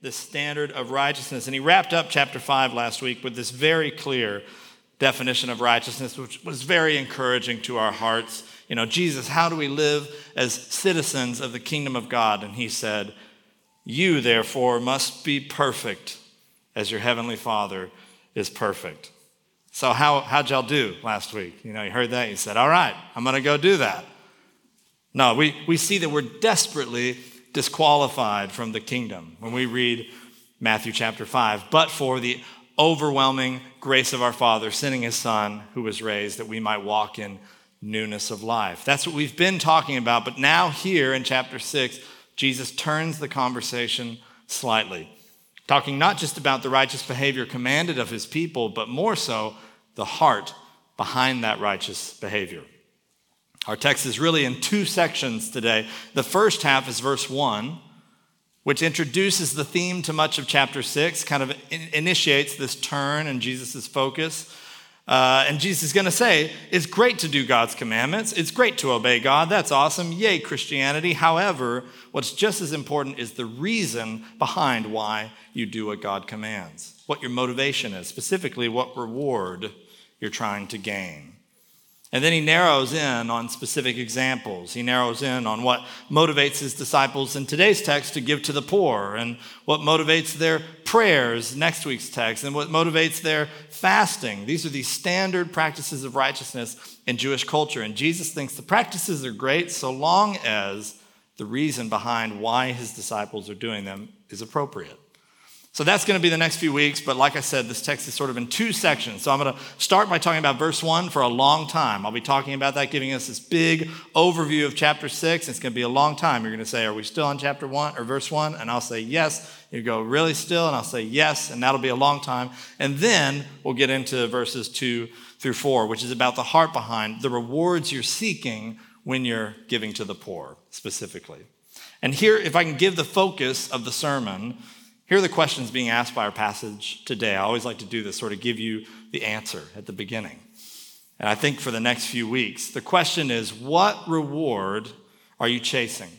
this standard of righteousness. And he wrapped up chapter 5 last week with this very clear definition of righteousness, which was very encouraging to our hearts. You know, Jesus, how do we live as citizens of the kingdom of God? And he said, You, therefore, must be perfect as your heavenly Father is perfect. So, how, how'd y'all do last week? You know, you heard that, you said, All right, I'm going to go do that. No, we, we see that we're desperately disqualified from the kingdom when we read Matthew chapter 5, but for the overwhelming grace of our Father, sending his Son who was raised that we might walk in newness of life. That's what we've been talking about, but now here in chapter 6, Jesus turns the conversation slightly, talking not just about the righteous behavior commanded of his people, but more so the heart behind that righteous behavior. Our text is really in two sections today. The first half is verse 1, which introduces the theme to much of chapter 6, kind of initiates this turn in Jesus' focus. Uh, and Jesus is going to say, it's great to do God's commandments. It's great to obey God. That's awesome. Yay, Christianity. However, what's just as important is the reason behind why you do what God commands, what your motivation is, specifically what reward you're trying to gain. And then he narrows in on specific examples. He narrows in on what motivates his disciples in today's text to give to the poor, and what motivates their prayers, next week's text, and what motivates their fasting. These are the standard practices of righteousness in Jewish culture. And Jesus thinks the practices are great so long as the reason behind why his disciples are doing them is appropriate. So that's going to be the next few weeks, but like I said, this text is sort of in two sections. So I'm going to start by talking about verse 1 for a long time. I'll be talking about that, giving us this big overview of chapter 6. It's going to be a long time. You're going to say, Are we still on chapter 1 or verse 1? And I'll say, Yes. You go, Really still? And I'll say, Yes. And that'll be a long time. And then we'll get into verses 2 through 4, which is about the heart behind the rewards you're seeking when you're giving to the poor, specifically. And here, if I can give the focus of the sermon, here are the questions being asked by our passage today. I always like to do this, sort of give you the answer at the beginning. And I think for the next few weeks, the question is what reward are you chasing?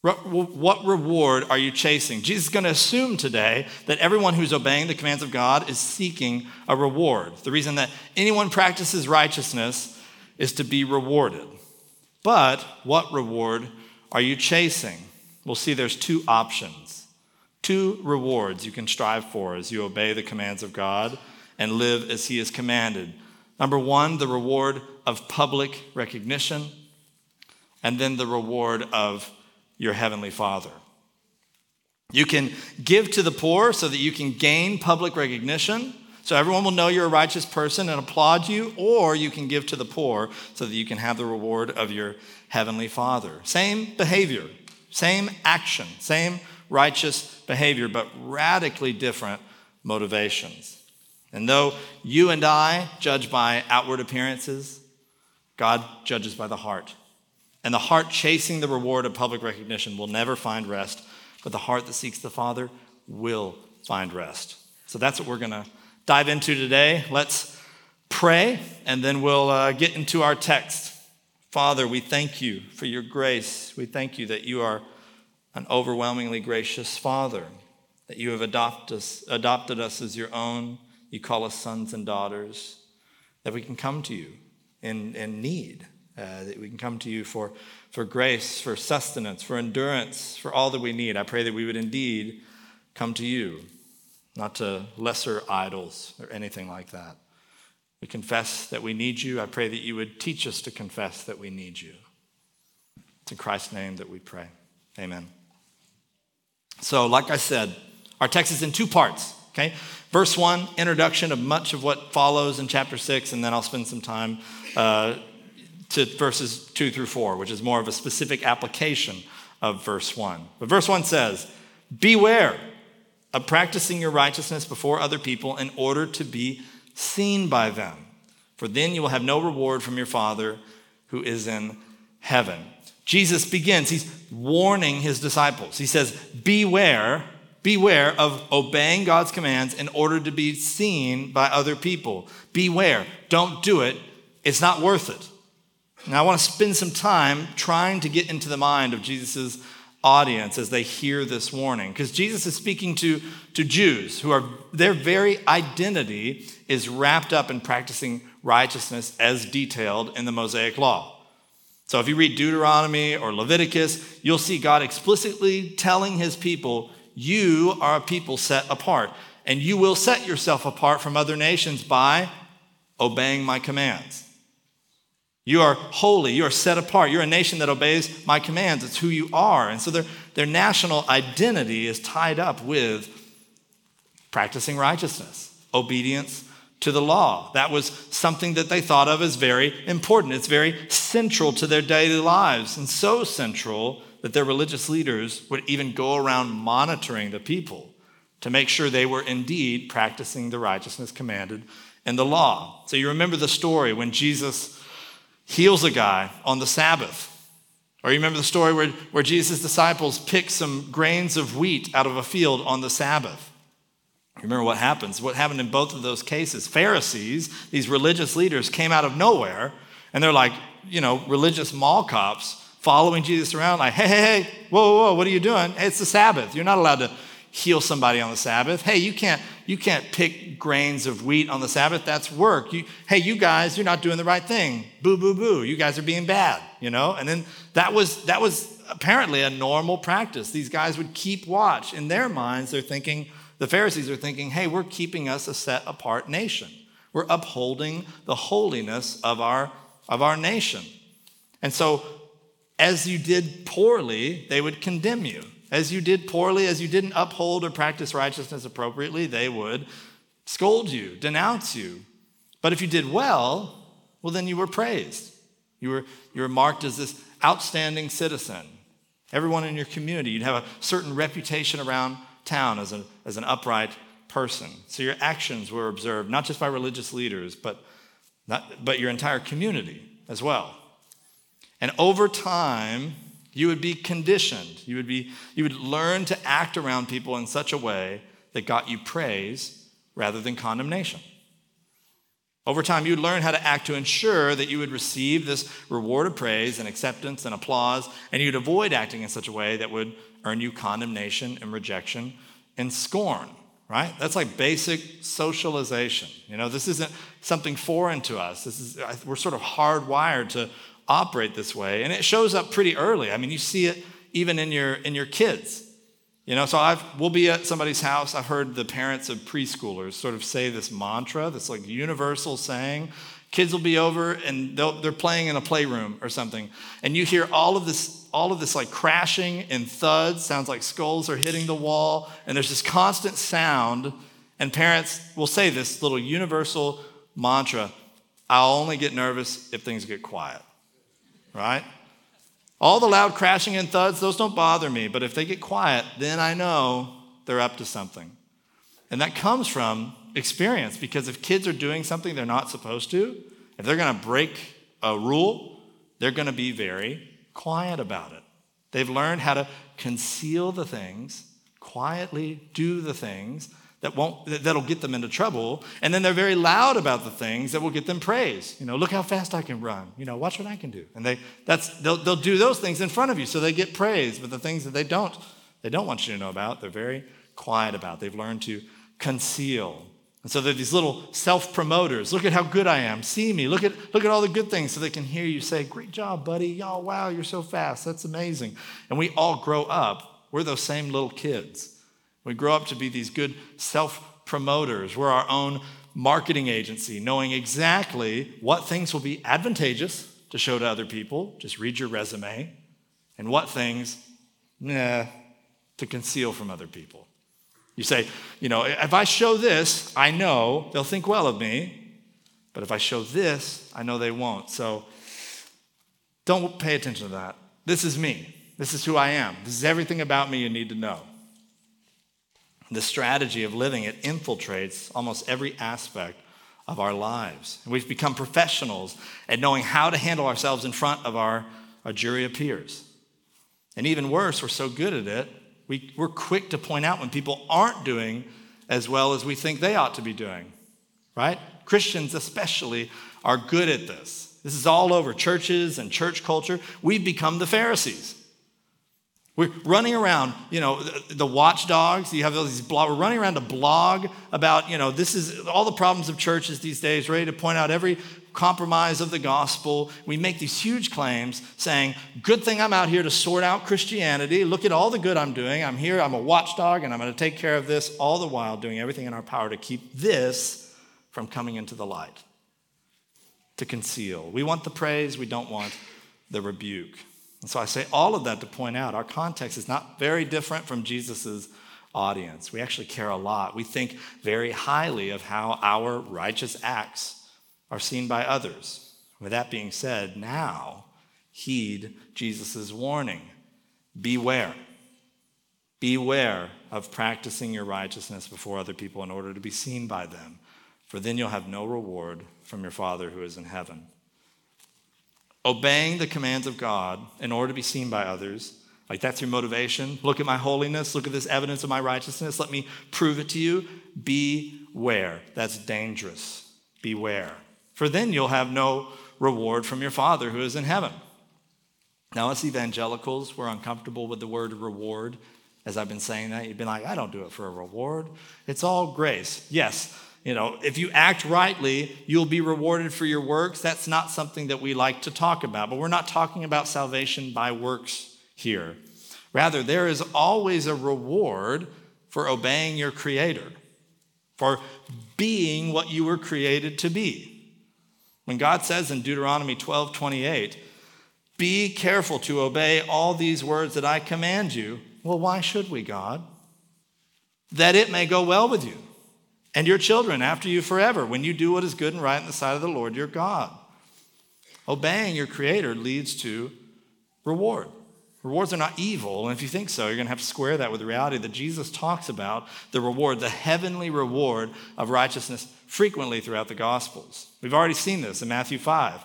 What reward are you chasing? Jesus is going to assume today that everyone who's obeying the commands of God is seeking a reward. The reason that anyone practices righteousness is to be rewarded. But what reward are you chasing? We'll see there's two options two rewards you can strive for as you obey the commands of God and live as He has commanded. Number one, the reward of public recognition, and then the reward of your Heavenly Father. You can give to the poor so that you can gain public recognition, so everyone will know you're a righteous person and applaud you, or you can give to the poor so that you can have the reward of your Heavenly Father. Same behavior, same action, same righteous behavior, but radically different motivations. And though you and I judge by outward appearances, God judges by the heart. And the heart chasing the reward of public recognition will never find rest, but the heart that seeks the Father will find rest. So that's what we're going to dive into today. Let's pray, and then we'll uh, get into our text. Father, we thank you for your grace. We thank you that you are an overwhelmingly gracious Father, that you have adopt us, adopted us as your own. You call us sons and daughters, that we can come to you in, in need, uh, that we can come to you for, for grace, for sustenance, for endurance, for all that we need. I pray that we would indeed come to you, not to lesser idols or anything like that. We confess that we need you. I pray that you would teach us to confess that we need you. It's in Christ's name that we pray. Amen. So, like I said, our text is in two parts, okay? Verse one, introduction of much of what follows in chapter six, and then I'll spend some time uh, to verses two through four, which is more of a specific application of verse one. But verse one says, Beware of practicing your righteousness before other people in order to be seen by them, for then you will have no reward from your Father who is in heaven. Jesus begins, he's warning his disciples. He says, Beware, beware of obeying God's commands in order to be seen by other people. Beware, don't do it, it's not worth it. Now, I want to spend some time trying to get into the mind of Jesus' audience as they hear this warning. Because Jesus is speaking to, to Jews who are, their very identity is wrapped up in practicing righteousness as detailed in the Mosaic Law. So if you read Deuteronomy or Leviticus, you'll see God explicitly telling his people, You are a people set apart, and you will set yourself apart from other nations by obeying my commands. You are holy. You are set apart. You're a nation that obeys my commands. It's who you are. And so their, their national identity is tied up with practicing righteousness, obedience to the law. That was something that they thought of as very important. It's very central to their daily lives, and so central that their religious leaders would even go around monitoring the people to make sure they were indeed practicing the righteousness commanded in the law. So you remember the story when Jesus heals a guy on the Sabbath. Or you remember the story where, where Jesus' disciples pick some grains of wheat out of a field on the Sabbath. Remember what happens? What happened in both of those cases? Pharisees, these religious leaders, came out of nowhere and they're like, you know, religious mall cops following Jesus around, like, hey, hey, hey, whoa, whoa, whoa, what are you doing? Hey, it's the Sabbath. You're not allowed to heal somebody on the Sabbath. Hey, you can't, you can't pick grains of wheat on the Sabbath. That's work. You, hey, you guys, you're not doing the right thing. Boo, boo, boo. You guys are being bad, you know? And then that was, that was apparently a normal practice. These guys would keep watch. In their minds, they're thinking, the Pharisees are thinking, hey, we're keeping us a set apart nation. We're upholding the holiness of our, of our nation. And so, as you did poorly, they would condemn you. As you did poorly, as you didn't uphold or practice righteousness appropriately, they would scold you, denounce you. But if you did well, well, then you were praised. You were, you were marked as this outstanding citizen. Everyone in your community, you'd have a certain reputation around town as, a, as an upright person. So your actions were observed, not just by religious leaders, but, not, but your entire community as well. And over time, you would be conditioned. You would, be, you would learn to act around people in such a way that got you praise rather than condemnation. Over time, you'd learn how to act to ensure that you would receive this reward of praise and acceptance and applause, and you'd avoid acting in such a way that would earn you condemnation and rejection and scorn, right? That's like basic socialization. You know, this isn't something foreign to us. This is, we're sort of hardwired to operate this way. And it shows up pretty early. I mean, you see it even in your in your kids. You know, so I've we'll be at somebody's house. I've heard the parents of preschoolers sort of say this mantra, this like universal saying. Kids will be over and they're playing in a playroom or something, and you hear all of this, all of this like crashing and thuds. Sounds like skulls are hitting the wall, and there's this constant sound. And parents will say this little universal mantra: "I'll only get nervous if things get quiet." right? All the loud crashing and thuds, those don't bother me, but if they get quiet, then I know they're up to something. And that comes from experience because if kids are doing something they're not supposed to, if they're going to break a rule, they're going to be very quiet about it. They've learned how to conceal the things, quietly do the things that won't that'll get them into trouble and then they're very loud about the things that will get them praise you know look how fast i can run. You know watch what i can do. And they that's they'll, they'll do those things in front of you so they get praise but the things that they don't they don't want you to know about they're very quiet about. They've learned to conceal and so they're these little self-promoters look at how good i am see me look at look at all the good things so they can hear you say great job buddy y'all wow you're so fast that's amazing and we all grow up we're those same little kids we grow up to be these good self promoters. We're our own marketing agency, knowing exactly what things will be advantageous to show to other people. Just read your resume. And what things, nah, to conceal from other people. You say, you know, if I show this, I know they'll think well of me. But if I show this, I know they won't. So don't pay attention to that. This is me. This is who I am. This is everything about me you need to know the strategy of living, it infiltrates almost every aspect of our lives. And we've become professionals at knowing how to handle ourselves in front of our, our jury of peers. And even worse, we're so good at it, we, we're quick to point out when people aren't doing as well as we think they ought to be doing, right? Christians, especially, are good at this. This is all over churches and church culture. We've become the Pharisees. We're running around, you know, the, watchdogs. You have all these blog. We're running around to blog about, you know, this is all the problems of churches these days, ready to point out every compromise of the gospel. We make these huge claims saying, good thing I'm out here to sort out Christianity. Look at all the good I'm doing. I'm here, I'm a watchdog, and I'm going to take care of this, all the while doing everything in our power to keep this from coming into the light, to conceal. We want the praise, we don't want the rebuke. And so I say all of that to point out our context is not very different from Jesus' audience. We actually care a lot. We think very highly of how our righteous acts are seen by others. With that being said, now heed Jesus' warning beware. Beware of practicing your righteousness before other people in order to be seen by them, for then you'll have no reward from your Father who is in heaven obeying the commands of God in order to be seen by others. Like that's your motivation. Look at my holiness. Look at this evidence of my righteousness. Let me prove it to you. Beware. That's dangerous. Beware. For then you'll have no reward from your Father who is in heaven. Now, us evangelicals, we're uncomfortable with the word reward. As I've been saying that, you've been like, I don't do it for a reward. It's all grace. Yes, you know, if you act rightly, you'll be rewarded for your works. That's not something that we like to talk about, but we're not talking about salvation by works here. Rather, there is always a reward for obeying your Creator, for being what you were created to be. When God says in Deuteronomy 12 28, be careful to obey all these words that I command you, well, why should we, God? That it may go well with you and your children after you forever when you do what is good and right in the sight of the Lord your God. Obeying your Creator leads to reward. Rewards are not evil, and if you think so, you're going to have to square that with the reality that Jesus talks about the reward, the heavenly reward of righteousness frequently throughout the Gospels. We've already seen this in Matthew 5.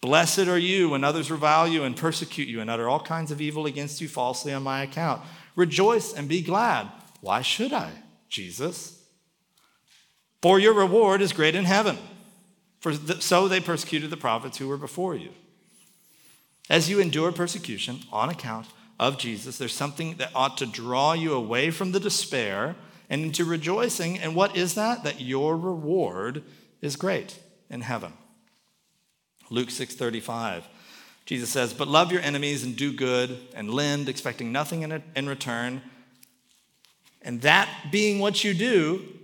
Blessed are you when others revile you and persecute you and utter all kinds of evil against you falsely on my account. Rejoice and be glad. Why should I, Jesus? For your reward is great in heaven. For so they persecuted the prophets who were before you. As you endure persecution on account of Jesus, there's something that ought to draw you away from the despair and into rejoicing. And what is that? That your reward is great in heaven. Luke 6:35. Jesus says, "But love your enemies and do good and lend, expecting nothing in, in return. And that being what you do,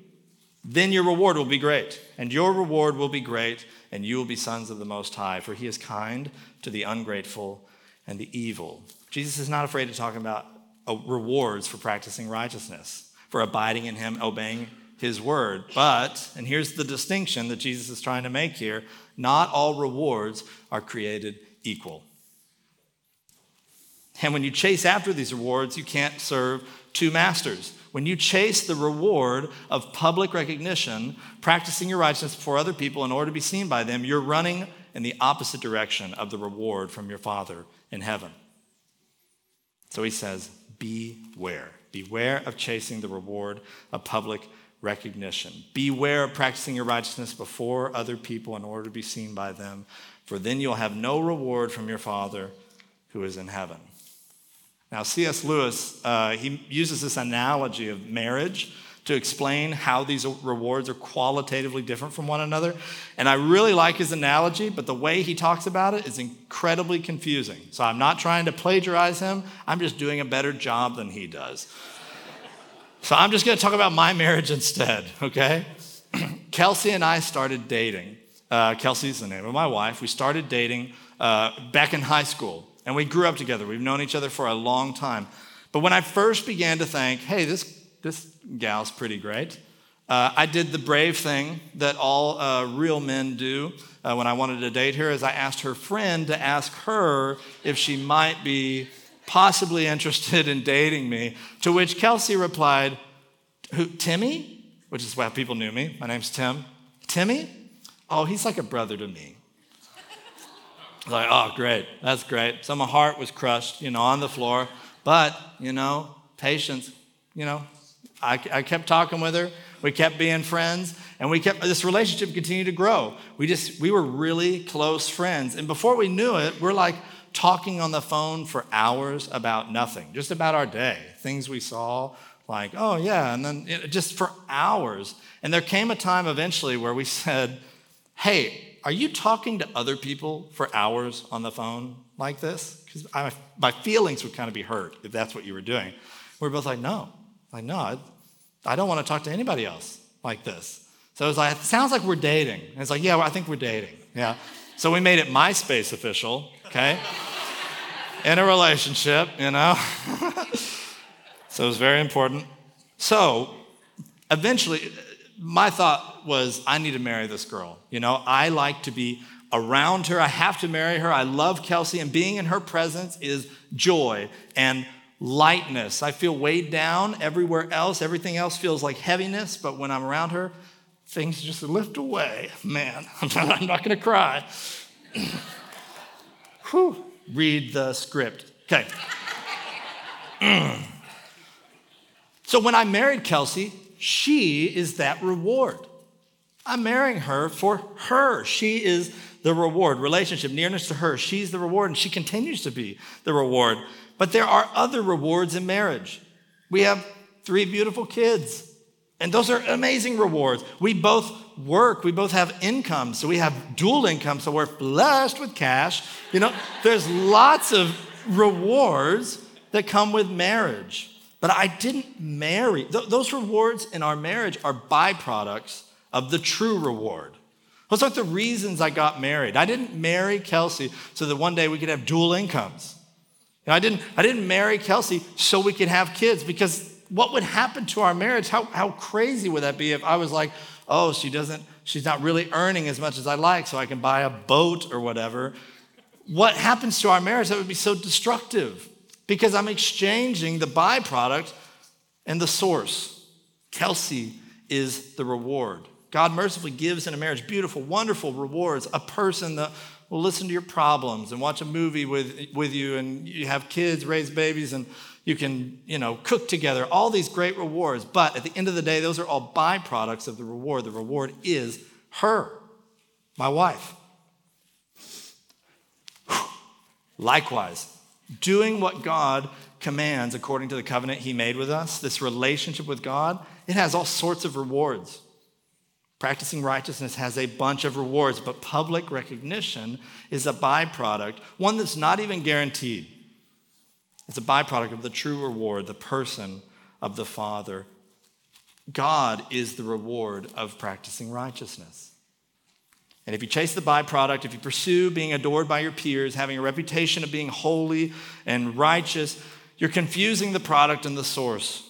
then your reward will be great, and your reward will be great, and you will be sons of the Most High, for he is kind to the ungrateful and the evil. Jesus is not afraid to talk about uh, rewards for practicing righteousness, for abiding in him, obeying his word. But, and here's the distinction that Jesus is trying to make here not all rewards are created equal. And when you chase after these rewards, you can't serve two masters. When you chase the reward of public recognition, practicing your righteousness before other people in order to be seen by them, you're running in the opposite direction of the reward from your Father in heaven. So he says, Beware. Beware of chasing the reward of public recognition. Beware of practicing your righteousness before other people in order to be seen by them, for then you'll have no reward from your Father who is in heaven. Now, C.S. Lewis, uh, he uses this analogy of marriage to explain how these rewards are qualitatively different from one another. And I really like his analogy, but the way he talks about it is incredibly confusing. So I'm not trying to plagiarize him, I'm just doing a better job than he does. so I'm just going to talk about my marriage instead, okay? Kelsey and I started dating. Uh, Kelsey's the name of my wife. We started dating uh, back in high school. And we grew up together. We've known each other for a long time. But when I first began to think, hey, this, this gal's pretty great, uh, I did the brave thing that all uh, real men do uh, when I wanted to date her, is I asked her friend to ask her if she might be possibly interested in dating me, to which Kelsey replied, Who, Timmy? Which is why people knew me. My name's Tim. Timmy? Oh, he's like a brother to me. Like, oh, great, that's great. So my heart was crushed, you know, on the floor. But, you know, patience, you know, I, I kept talking with her. We kept being friends, and we kept this relationship continued to grow. We just we were really close friends, and before we knew it, we're like talking on the phone for hours about nothing, just about our day, things we saw, like, oh yeah, and then it, just for hours. And there came a time eventually where we said, hey, are you talking to other people for hours on the phone like this? Because my feelings would kind of be hurt if that's what you were doing. We are both like, no, like, no, I, don't want to talk to anybody else like this. So it was like, it sounds like we're dating. And it's like, yeah, well, I think we're dating. Yeah. So we made it MySpace official, okay? In a relationship, you know? so it was very important. So eventually, my thought was, I need to marry this girl. You know, I like to be around her. I have to marry her. I love Kelsey, and being in her presence is joy and lightness. I feel weighed down everywhere else. Everything else feels like heaviness, but when I'm around her, things just lift away. Man, I'm not going to cry. Whew. Read the script. Okay. so when I married Kelsey, she is that reward. I'm marrying her for her. She is the reward. Relationship, nearness to her, she's the reward, and she continues to be the reward. But there are other rewards in marriage. We have three beautiful kids. And those are amazing rewards. We both work, we both have income, so we have dual income, so we're blessed with cash. You know, there's lots of rewards that come with marriage. But I didn't marry. Th- those rewards in our marriage are byproducts of the true reward. Those aren't the reasons I got married. I didn't marry Kelsey so that one day we could have dual incomes. You know, I, didn't, I didn't marry Kelsey so we could have kids because what would happen to our marriage? How, how crazy would that be if I was like, oh, she doesn't, she's not really earning as much as I like, so I can buy a boat or whatever. What happens to our marriage? That would be so destructive because I'm exchanging the byproduct and the source. Kelsey is the reward. God mercifully gives in a marriage beautiful, wonderful rewards. A person that will listen to your problems and watch a movie with, with you, and you have kids, raise babies, and you can, you know, cook together, all these great rewards. But at the end of the day, those are all byproducts of the reward. The reward is her, my wife. Likewise, doing what God commands according to the covenant he made with us, this relationship with God, it has all sorts of rewards. Practicing righteousness has a bunch of rewards, but public recognition is a byproduct, one that's not even guaranteed. It's a byproduct of the true reward, the person of the Father. God is the reward of practicing righteousness. And if you chase the byproduct, if you pursue being adored by your peers, having a reputation of being holy and righteous, you're confusing the product and the source.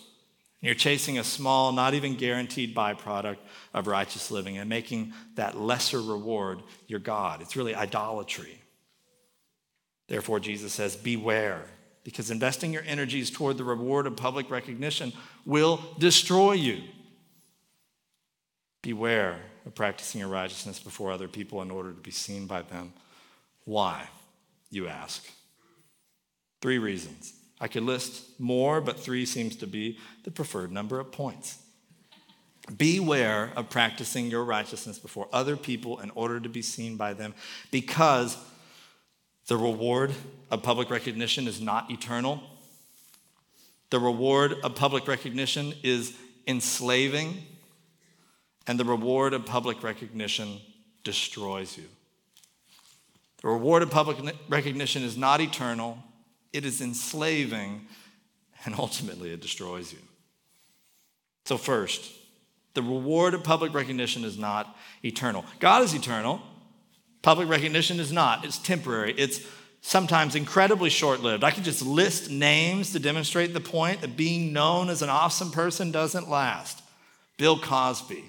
You're chasing a small, not even guaranteed byproduct of righteous living and making that lesser reward your God. It's really idolatry. Therefore, Jesus says, Beware because investing your energies toward the reward of public recognition will destroy you. Beware of practicing your righteousness before other people in order to be seen by them. Why, you ask? Three reasons. I could list more, but three seems to be the preferred number of points. Beware of practicing your righteousness before other people in order to be seen by them because the reward of public recognition is not eternal. The reward of public recognition is enslaving, and the reward of public recognition destroys you. The reward of public recognition is not eternal, it is enslaving, and ultimately it destroys you. So, first, the reward of public recognition is not eternal. God is eternal. Public recognition is not, it's temporary. It's sometimes incredibly short lived. I could just list names to demonstrate the point that being known as an awesome person doesn't last. Bill Cosby,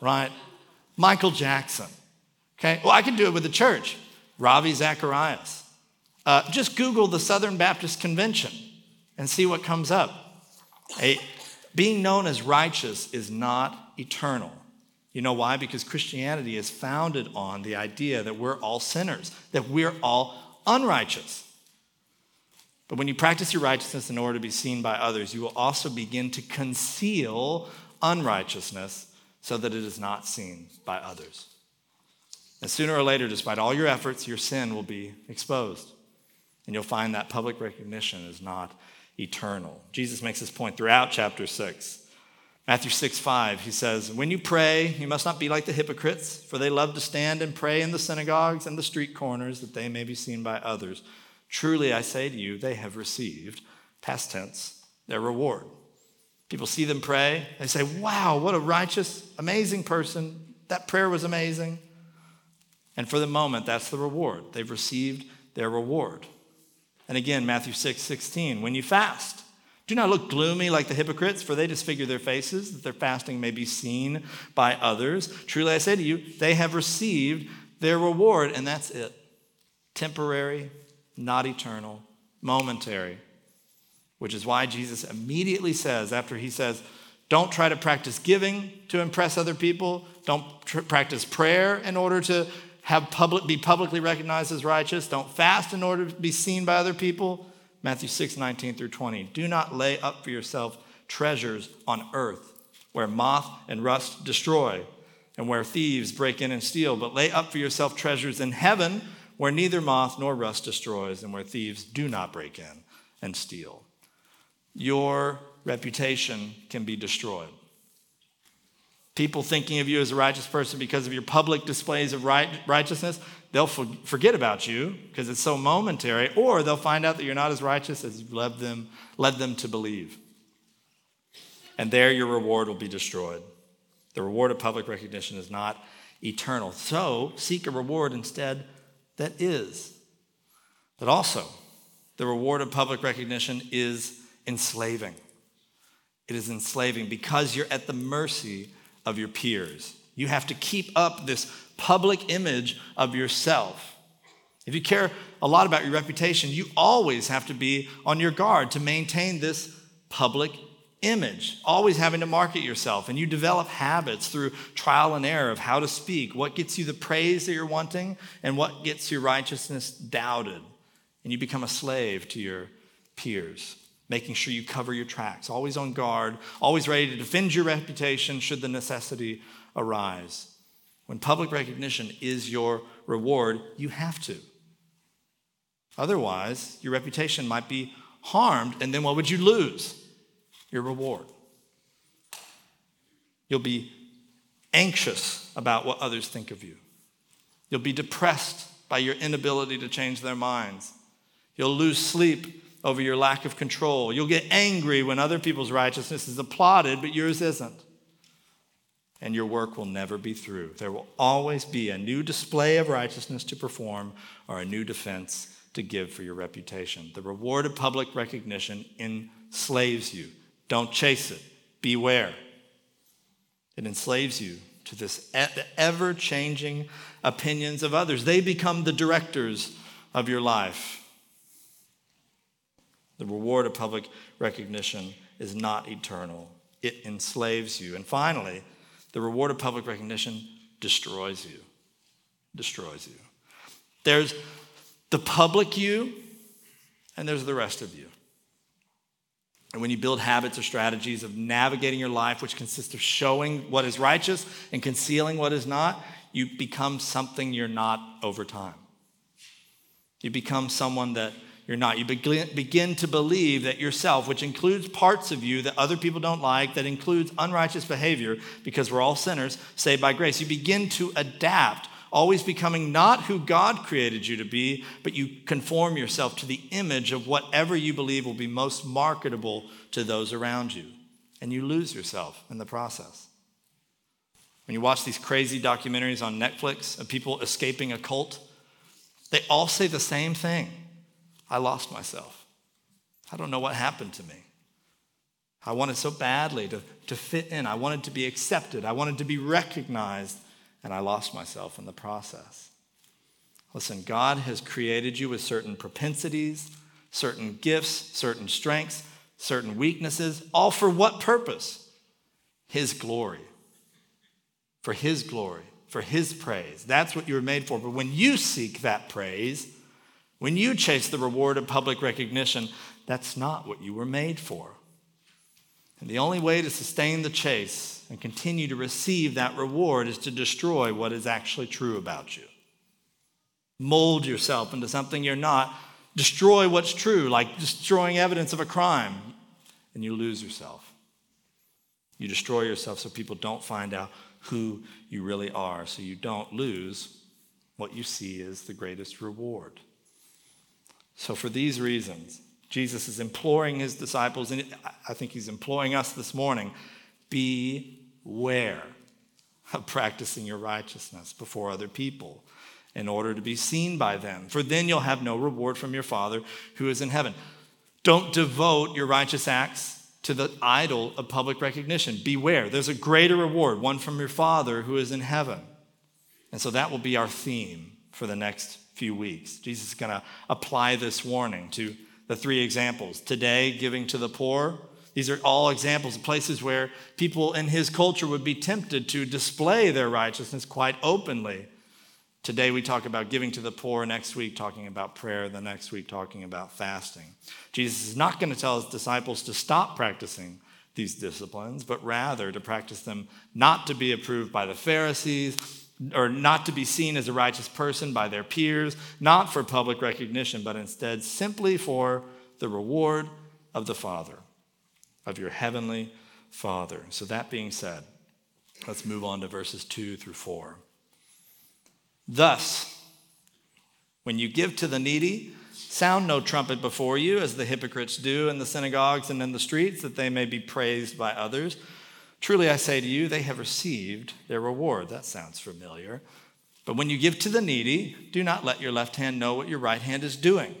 right? Michael Jackson. Okay, well, I can do it with the church. Ravi Zacharias. Uh, just Google the Southern Baptist Convention and see what comes up. Being known as righteous is not eternal. You know why? Because Christianity is founded on the idea that we're all sinners, that we're all unrighteous. But when you practice your righteousness in order to be seen by others, you will also begin to conceal unrighteousness so that it is not seen by others. And sooner or later, despite all your efforts, your sin will be exposed. And you'll find that public recognition is not eternal. Jesus makes this point throughout chapter 6. Matthew 6 5, he says, When you pray, you must not be like the hypocrites, for they love to stand and pray in the synagogues and the street corners that they may be seen by others. Truly, I say to you, they have received, past tense, their reward. People see them pray, they say, Wow, what a righteous, amazing person. That prayer was amazing. And for the moment, that's the reward. They've received their reward. And again, Matthew 6 16, when you fast, do not look gloomy like the hypocrites, for they disfigure their faces, that their fasting may be seen by others. Truly I say to you, they have received their reward, and that's it. Temporary, not eternal, momentary. Which is why Jesus immediately says, after he says, don't try to practice giving to impress other people, don't tr- practice prayer in order to have public, be publicly recognized as righteous, don't fast in order to be seen by other people. Matthew 6, 19 through 20. Do not lay up for yourself treasures on earth where moth and rust destroy and where thieves break in and steal, but lay up for yourself treasures in heaven where neither moth nor rust destroys and where thieves do not break in and steal. Your reputation can be destroyed. People thinking of you as a righteous person because of your public displays of right, righteousness, they'll forget about you because it's so momentary, or they'll find out that you're not as righteous as you've led them, led them to believe. And there your reward will be destroyed. The reward of public recognition is not eternal. So seek a reward instead that is. But also, the reward of public recognition is enslaving. It is enslaving because you're at the mercy of your peers. You have to keep up this public image of yourself. If you care a lot about your reputation, you always have to be on your guard to maintain this public image, always having to market yourself. And you develop habits through trial and error of how to speak, what gets you the praise that you're wanting, and what gets your righteousness doubted. And you become a slave to your peers, making sure you cover your tracks, always on guard, always ready to defend your reputation should the necessity arise. When public recognition is your reward, you have to. Otherwise, your reputation might be harmed, and then what would you lose? your reward. You'll be anxious about what others think of you. You'll be depressed by your inability to change their minds. You'll lose sleep over your lack of control. You'll get angry when other people's righteousness is applauded, but yours isn't. And your work will never be through. There will always be a new display of righteousness to perform or a new defense to give for your reputation. The reward of public recognition enslaves you. Don't chase it. Beware. It enslaves you to this ever changing opinions of others. They become the directors of your life. The reward of public recognition is not eternal, it enslaves you. And finally, the reward of public recognition destroys you. Destroys you. There's the public you, and there's the rest of you. And when you build habits or strategies of navigating your life, which consists of showing what is righteous and concealing what is not, you become something you're not over time. You become someone that you're not. You begin to believe that yourself, which includes parts of you that other people don't like, that includes unrighteous behavior, because we're all sinners, saved by grace, you begin to adapt always becoming not who God created you to be, but you conform yourself to the image of whatever you believe will be most marketable to those around you. And you lose yourself in the process. When you watch these crazy documentaries on Netflix of people escaping a cult, they all say the same thing I lost myself. I don't know what happened to me. I wanted so badly to, to fit in. I wanted to be accepted. I wanted to be recognized and I lost myself in the process. Listen, God has created you with certain propensities, certain gifts, certain strengths, certain weaknesses, all for what purpose? His glory. For His glory, for His praise. That's what you were made for. But when you seek that praise, when you chase the reward of public recognition, that's not what you were made for. And the only way to sustain the chase and continue to receive that reward is to destroy what is actually true about you. Mold yourself into something you're not destroy what's true, like destroying evidence of a crime, and you lose yourself. You destroy yourself so people don't find out who you really are, so you don't lose what you see as the greatest reward. So, for these reasons, Jesus is imploring his disciples, and I think he's imploring us this morning beware of practicing your righteousness before other people in order to be seen by them, for then you'll have no reward from your Father who is in heaven. Don't devote your righteous acts to the idol of public recognition. Beware, there's a greater reward, one from your Father who is in heaven. And so that will be our theme for the next few weeks. Jesus is going to apply this warning to the three examples. Today, giving to the poor. These are all examples of places where people in his culture would be tempted to display their righteousness quite openly. Today, we talk about giving to the poor. Next week, talking about prayer. The next week, talking about fasting. Jesus is not going to tell his disciples to stop practicing these disciplines, but rather to practice them not to be approved by the Pharisees or not to be seen as a righteous person by their peers, not for public recognition, but instead simply for the reward of the Father, of your heavenly Father. So, that being said, let's move on to verses 2 through 4. Thus, when you give to the needy, sound no trumpet before you, as the hypocrites do in the synagogues and in the streets, that they may be praised by others. Truly I say to you, they have received their reward. That sounds familiar. But when you give to the needy, do not let your left hand know what your right hand is doing,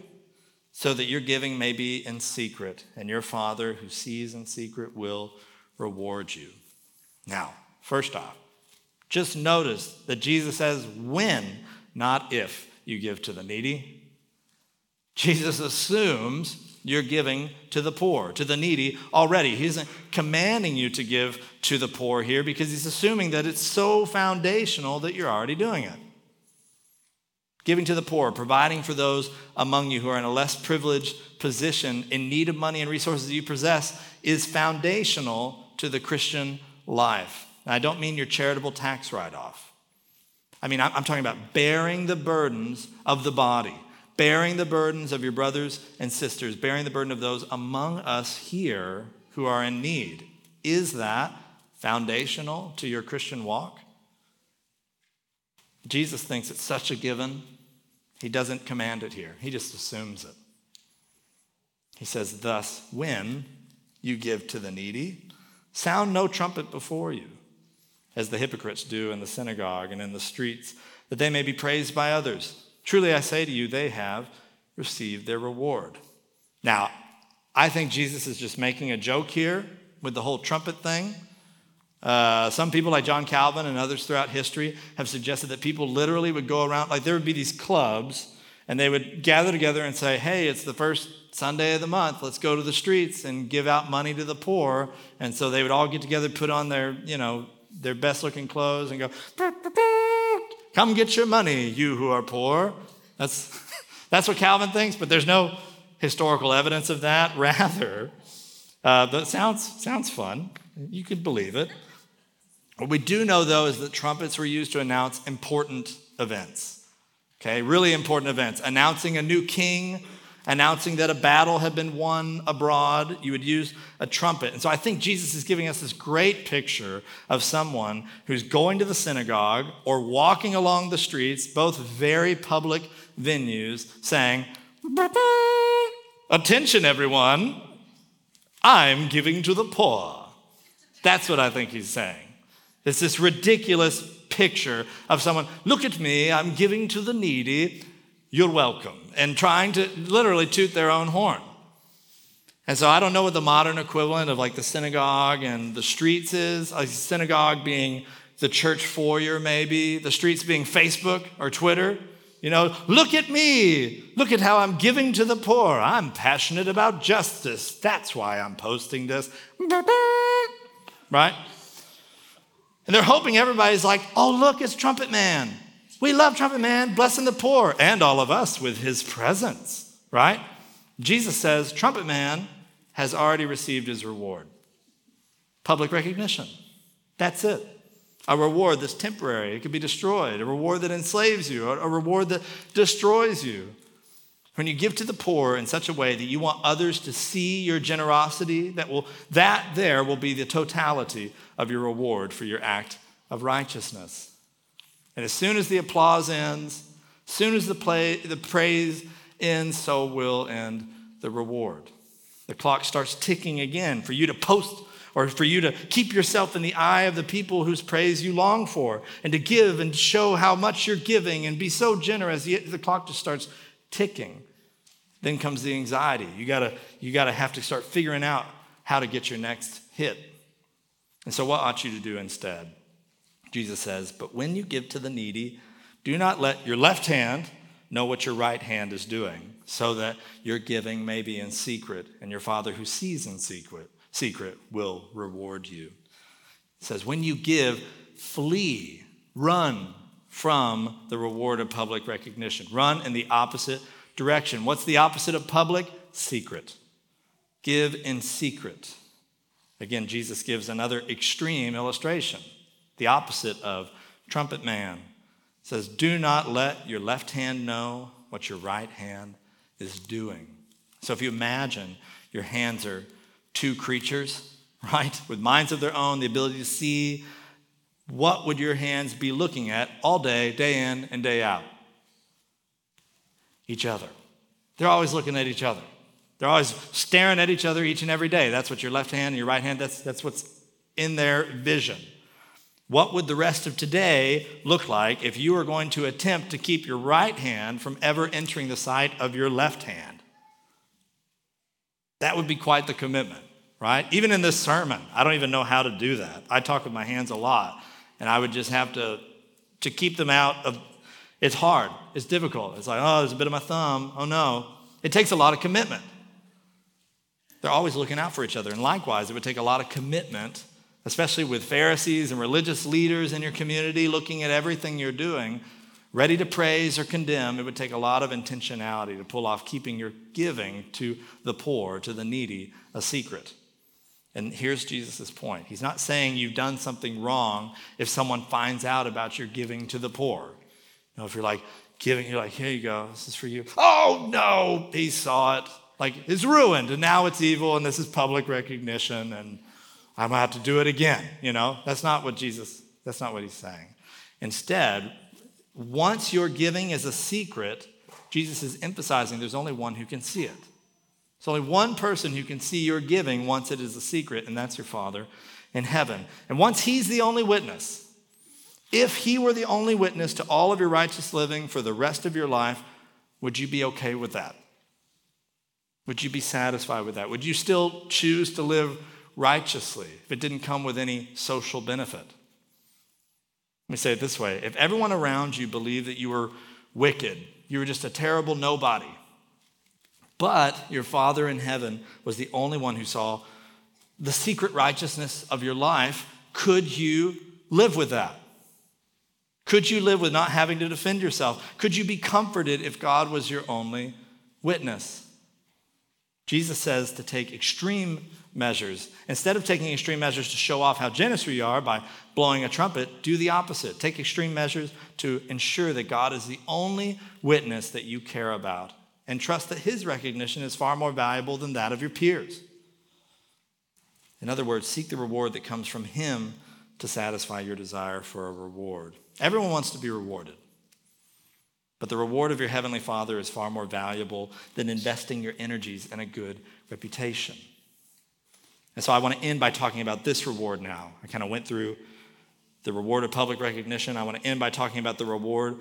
so that your giving may be in secret, and your Father who sees in secret will reward you. Now, first off, just notice that Jesus says when, not if, you give to the needy. Jesus assumes you're giving to the poor, to the needy already. He isn't commanding you to give to the poor here because he's assuming that it's so foundational that you're already doing it. Giving to the poor, providing for those among you who are in a less privileged position in need of money and resources you possess is foundational to the Christian life. I don't mean your charitable tax write off. I mean, I'm talking about bearing the burdens of the body bearing the burdens of your brothers and sisters, bearing the burden of those among us here who are in need. Is that foundational to your Christian walk? Jesus thinks it's such a given, he doesn't command it here, he just assumes it. He says, Thus, when you give to the needy, sound no trumpet before you, as the hypocrites do in the synagogue and in the streets, that they may be praised by others. Truly I say to you, they have received their reward. Now, I think Jesus is just making a joke here with the whole trumpet thing. Uh, some people, like John Calvin and others throughout history, have suggested that people literally would go around, like there would be these clubs, and they would gather together and say, Hey, it's the first Sunday of the month. Let's go to the streets and give out money to the poor. And so they would all get together, put on their, you know, their best looking clothes and go, Come get your money, you who are poor. That's, that's what Calvin thinks, but there's no historical evidence of that. Rather, uh, that sounds, sounds fun. You could believe it. What we do know, though, is that trumpets were used to announce important events. Okay, really important events. Announcing a new king, announcing that a battle had been won abroad, you would use a trumpet. And so I think Jesus is giving us this great picture of someone who's going to the synagogue or walking along the streets, both very public venues, saying, Attention, everyone, I'm giving to the poor. That's what I think he's saying. It's this ridiculous picture of someone, look at me, I'm giving to the needy you're welcome, and trying to literally toot their own horn. And so I don't know what the modern equivalent of like the synagogue and the streets is. A synagogue being the church foyer, maybe, the streets being Facebook or Twitter. You know, look at me. Look at how I'm giving to the poor. I'm passionate about justice. That's why I'm posting this. Right? And they're hoping everybody's like, oh, look, it's Trumpet Man. We love Trumpet Man blessing the poor and all of us with his presence, right? Jesus says Trumpet Man has already received his reward public recognition. That's it. A reward that's temporary, it can be destroyed. A reward that enslaves you, a reward that destroys you. when you give to the poor in such a way that you want others to see your generosity, that will that there will be the totality of your reward for your act of righteousness. And as soon as the applause ends, as soon as the, play, the praise ends, so will end the reward. The clock starts ticking again for you to post or for you to keep yourself in the eye of the people whose praise you long for and to give and show how much you're giving and be so generous. The clock just starts ticking. Then comes the anxiety. You gotta, you gotta have to start figuring out how to get your next hit. And so, what ought you to do instead? Jesus says, But when you give to the needy, do not let your left hand know what your right hand is doing, so that your giving may be in secret, and your Father who sees in secret secret will reward you. It says, when you give, flee, run from the reward of public recognition. Run in the opposite direction. What's the opposite of public? Secret. Give in secret. Again, Jesus gives another extreme illustration, the opposite of trumpet man. Says, Do not let your left hand know what your right hand is doing. So if you imagine your hands are two creatures, right, with minds of their own, the ability to see, what would your hands be looking at all day, day in and day out? Each other. They're always looking at each other. They're always staring at each other each and every day. That's what your left hand and your right hand, that's, that's what's in their vision. What would the rest of today look like if you were going to attempt to keep your right hand from ever entering the sight of your left hand? That would be quite the commitment right? Even in this sermon, I don't even know how to do that. I talk with my hands a lot, and I would just have to to keep them out of it's hard. It's difficult. It's like, oh, there's a bit of my thumb. Oh no. It takes a lot of commitment. They're always looking out for each other. And likewise, it would take a lot of commitment, especially with Pharisees and religious leaders in your community looking at everything you're doing, ready to praise or condemn. It would take a lot of intentionality to pull off keeping your giving to the poor, to the needy, a secret. And here's Jesus' point. He's not saying you've done something wrong if someone finds out about your giving to the poor. You know, if you're like giving, you're like, here you go, this is for you. Oh no, he saw it. Like it's ruined, and now it's evil, and this is public recognition, and I'm gonna have to do it again. You know, that's not what Jesus, that's not what he's saying. Instead, once your giving is a secret, Jesus is emphasizing there's only one who can see it. There's only one person who can see your giving once it is a secret, and that's your Father in heaven. And once He's the only witness, if He were the only witness to all of your righteous living for the rest of your life, would you be okay with that? Would you be satisfied with that? Would you still choose to live righteously if it didn't come with any social benefit? Let me say it this way if everyone around you believed that you were wicked, you were just a terrible nobody, but your Father in heaven was the only one who saw the secret righteousness of your life. Could you live with that? Could you live with not having to defend yourself? Could you be comforted if God was your only witness? Jesus says to take extreme measures. Instead of taking extreme measures to show off how generous you are by blowing a trumpet, do the opposite. Take extreme measures to ensure that God is the only witness that you care about and trust that his recognition is far more valuable than that of your peers. In other words, seek the reward that comes from him to satisfy your desire for a reward. Everyone wants to be rewarded. But the reward of your heavenly Father is far more valuable than investing your energies in a good reputation. And so I want to end by talking about this reward now. I kind of went through the reward of public recognition. I want to end by talking about the reward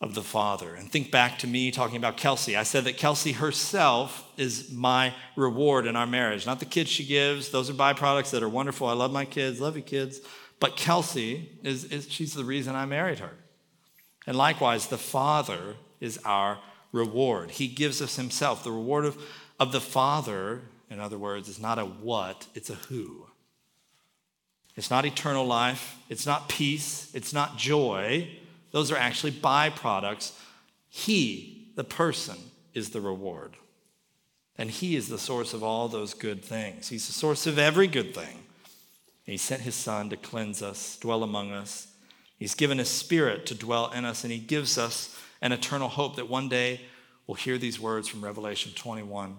of the Father. And think back to me talking about Kelsey. I said that Kelsey herself is my reward in our marriage, not the kids she gives. Those are byproducts that are wonderful. I love my kids, love you kids. But Kelsey is, is she's the reason I married her. And likewise, the Father is our reward. He gives us Himself. The reward of, of the Father, in other words, is not a what, it's a who. It's not eternal life, it's not peace, it's not joy those are actually byproducts. He, the person, is the reward. And He is the source of all those good things. He's the source of every good thing. He sent His Son to cleanse us, dwell among us. He's given His Spirit to dwell in us, and He gives us an eternal hope that one day we'll hear these words from Revelation 21.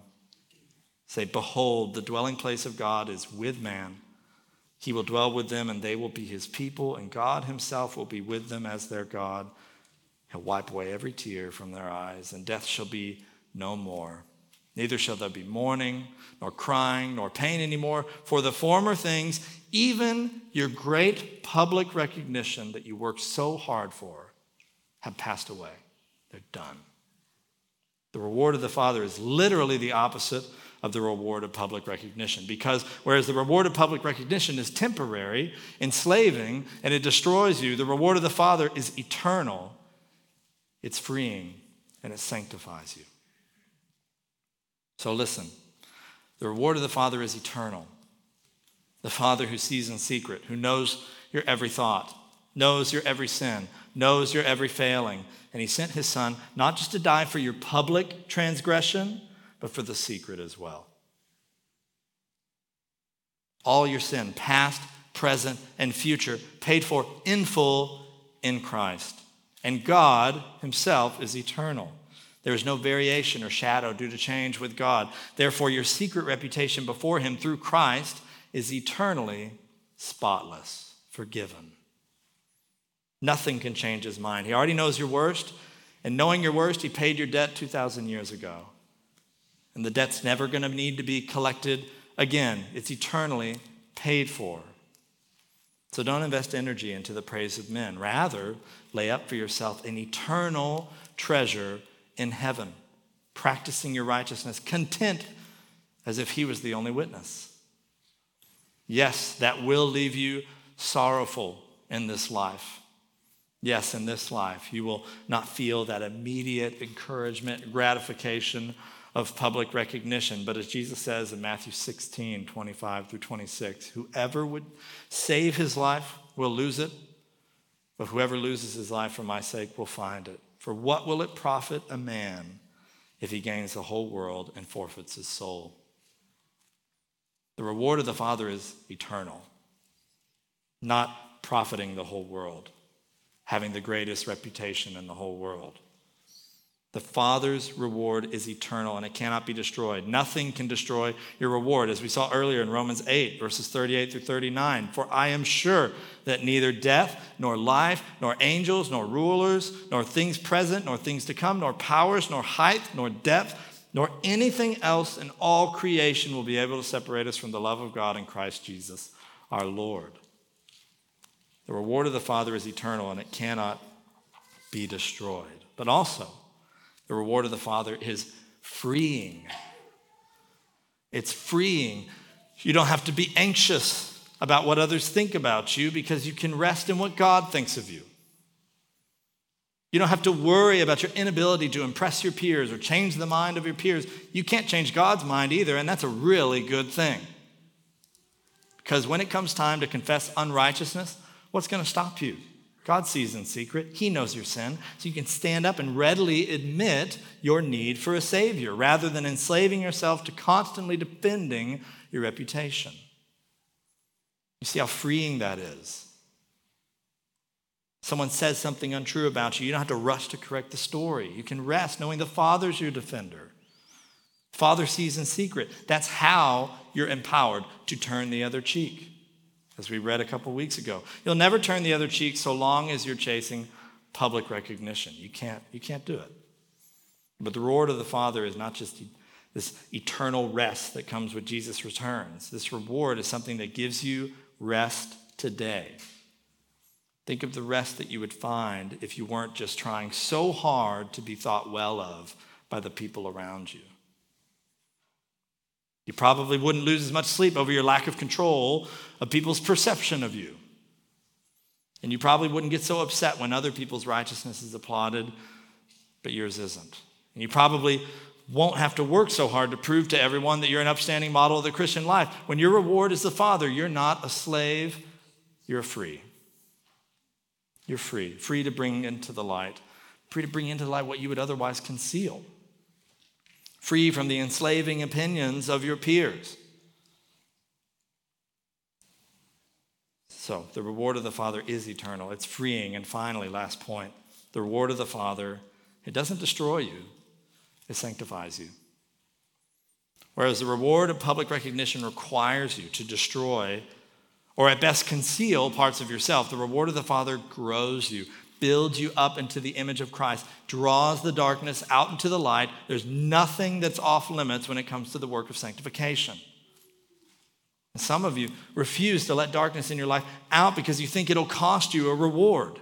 Say, Behold, the dwelling place of God is with man. He will dwell with them, and they will be his people, and God himself will be with them as their God. He'll wipe away every tear from their eyes, and death shall be no more. Neither shall there be mourning, nor crying, nor pain anymore, for the former things, even your great public recognition that you worked so hard for, have passed away. They're done. The reward of the Father is literally the opposite of the reward of public recognition. Because whereas the reward of public recognition is temporary, enslaving, and it destroys you, the reward of the Father is eternal. It's freeing and it sanctifies you. So listen the reward of the Father is eternal. The Father who sees in secret, who knows your every thought, knows your every sin, knows your every failing. And He sent His Son not just to die for your public transgression, but for the secret as well. All your sin, past, present, and future, paid for in full in Christ. And God Himself is eternal. There is no variation or shadow due to change with God. Therefore, your secret reputation before Him through Christ is eternally spotless, forgiven. Nothing can change His mind. He already knows your worst, and knowing your worst, He paid your debt 2,000 years ago. And the debt's never going to need to be collected again, it's eternally paid for. So don't invest energy into the praise of men. Rather, lay up for yourself an eternal treasure in heaven, practicing your righteousness, content as if he was the only witness. Yes, that will leave you sorrowful in this life. Yes, in this life, you will not feel that immediate encouragement, gratification of public recognition. But as Jesus says in Matthew 16, 25 through 26, whoever would save his life will lose it, but whoever loses his life for my sake will find it. For what will it profit a man if he gains the whole world and forfeits his soul? The reward of the Father is eternal, not profiting the whole world, having the greatest reputation in the whole world. The Father's reward is eternal and it cannot be destroyed. Nothing can destroy your reward, as we saw earlier in Romans 8, verses 38 through 39. For I am sure that neither death, nor life, nor angels, nor rulers, nor things present, nor things to come, nor powers, nor height, nor depth, nor anything else in all creation will be able to separate us from the love of God in Christ Jesus our Lord. The reward of the Father is eternal and it cannot be destroyed. But also, the reward of the Father is freeing. It's freeing. You don't have to be anxious about what others think about you because you can rest in what God thinks of you. You don't have to worry about your inability to impress your peers or change the mind of your peers. You can't change God's mind either, and that's a really good thing. Because when it comes time to confess unrighteousness, what's going to stop you? God sees in secret. He knows your sin. So you can stand up and readily admit your need for a Savior rather than enslaving yourself to constantly defending your reputation. You see how freeing that is. Someone says something untrue about you, you don't have to rush to correct the story. You can rest knowing the Father's your defender. Father sees in secret. That's how you're empowered to turn the other cheek as we read a couple weeks ago. You'll never turn the other cheek so long as you're chasing public recognition. You can't, you can't do it. But the reward of the Father is not just this eternal rest that comes with Jesus returns. This reward is something that gives you rest today. Think of the rest that you would find if you weren't just trying so hard to be thought well of by the people around you. You probably wouldn't lose as much sleep over your lack of control of people's perception of you. And you probably wouldn't get so upset when other people's righteousness is applauded, but yours isn't. And you probably won't have to work so hard to prove to everyone that you're an upstanding model of the Christian life. When your reward is the Father, you're not a slave, you're free. You're free, free to bring into the light, free to bring into the light what you would otherwise conceal free from the enslaving opinions of your peers. So, the reward of the Father is eternal. It's freeing. And finally, last point the reward of the Father, it doesn't destroy you, it sanctifies you. Whereas the reward of public recognition requires you to destroy or at best conceal parts of yourself, the reward of the Father grows you, builds you up into the image of Christ, draws the darkness out into the light. There's nothing that's off limits when it comes to the work of sanctification. Some of you refuse to let darkness in your life out because you think it'll cost you a reward.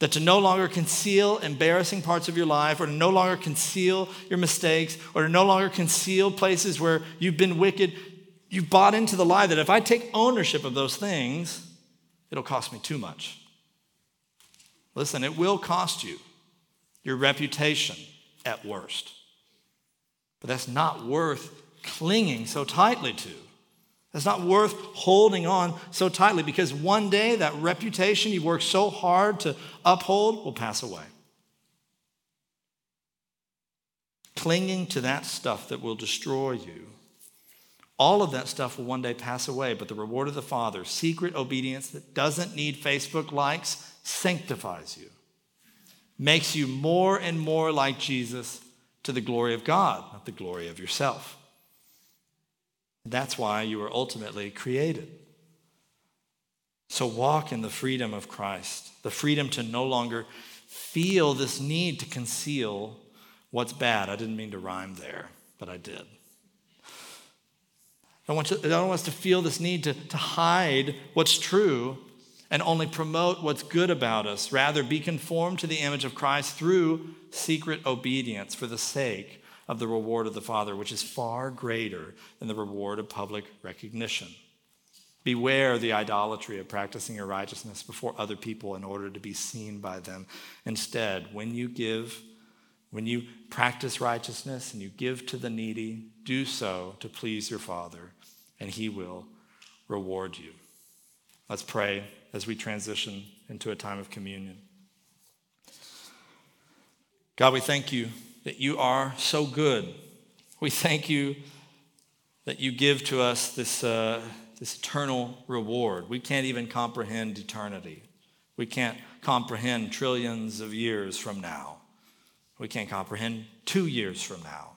That to no longer conceal embarrassing parts of your life, or to no longer conceal your mistakes, or to no longer conceal places where you've been wicked, you've bought into the lie that if I take ownership of those things, it'll cost me too much. Listen, it will cost you your reputation at worst. But that's not worth clinging so tightly to. It's not worth holding on so tightly because one day that reputation you've worked so hard to uphold will pass away. Clinging to that stuff that will destroy you, all of that stuff will one day pass away, but the reward of the Father, secret obedience that doesn't need Facebook likes, sanctifies you, makes you more and more like Jesus to the glory of God, not the glory of yourself. That's why you were ultimately created. So walk in the freedom of Christ, the freedom to no longer feel this need to conceal what's bad. I didn't mean to rhyme there, but I did. I, want you, I don't want us to feel this need to, to hide what's true and only promote what's good about us. Rather, be conformed to the image of Christ through secret obedience for the sake of the reward of the Father, which is far greater than the reward of public recognition. Beware the idolatry of practicing your righteousness before other people in order to be seen by them. Instead, when you give, when you practice righteousness and you give to the needy, do so to please your Father, and He will reward you. Let's pray as we transition into a time of communion. God, we thank you that you are so good. We thank you that you give to us this, uh, this eternal reward. We can't even comprehend eternity. We can't comprehend trillions of years from now. We can't comprehend two years from now.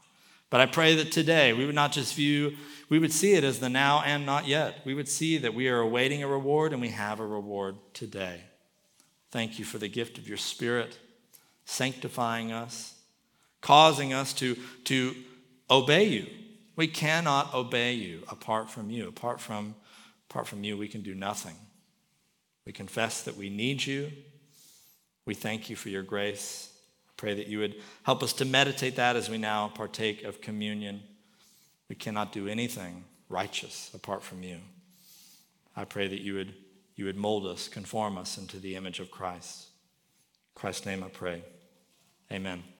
But I pray that today we would not just view, we would see it as the now and not yet. We would see that we are awaiting a reward and we have a reward today. Thank you for the gift of your Spirit, sanctifying us, causing us to, to obey you. We cannot obey you apart from you. Apart from, apart from you, we can do nothing. We confess that we need you. We thank you for your grace. Pray that you would help us to meditate that as we now partake of communion. We cannot do anything righteous apart from you. I pray that you would, you would mold us, conform us into the image of Christ. In Christ's name I pray. Amen.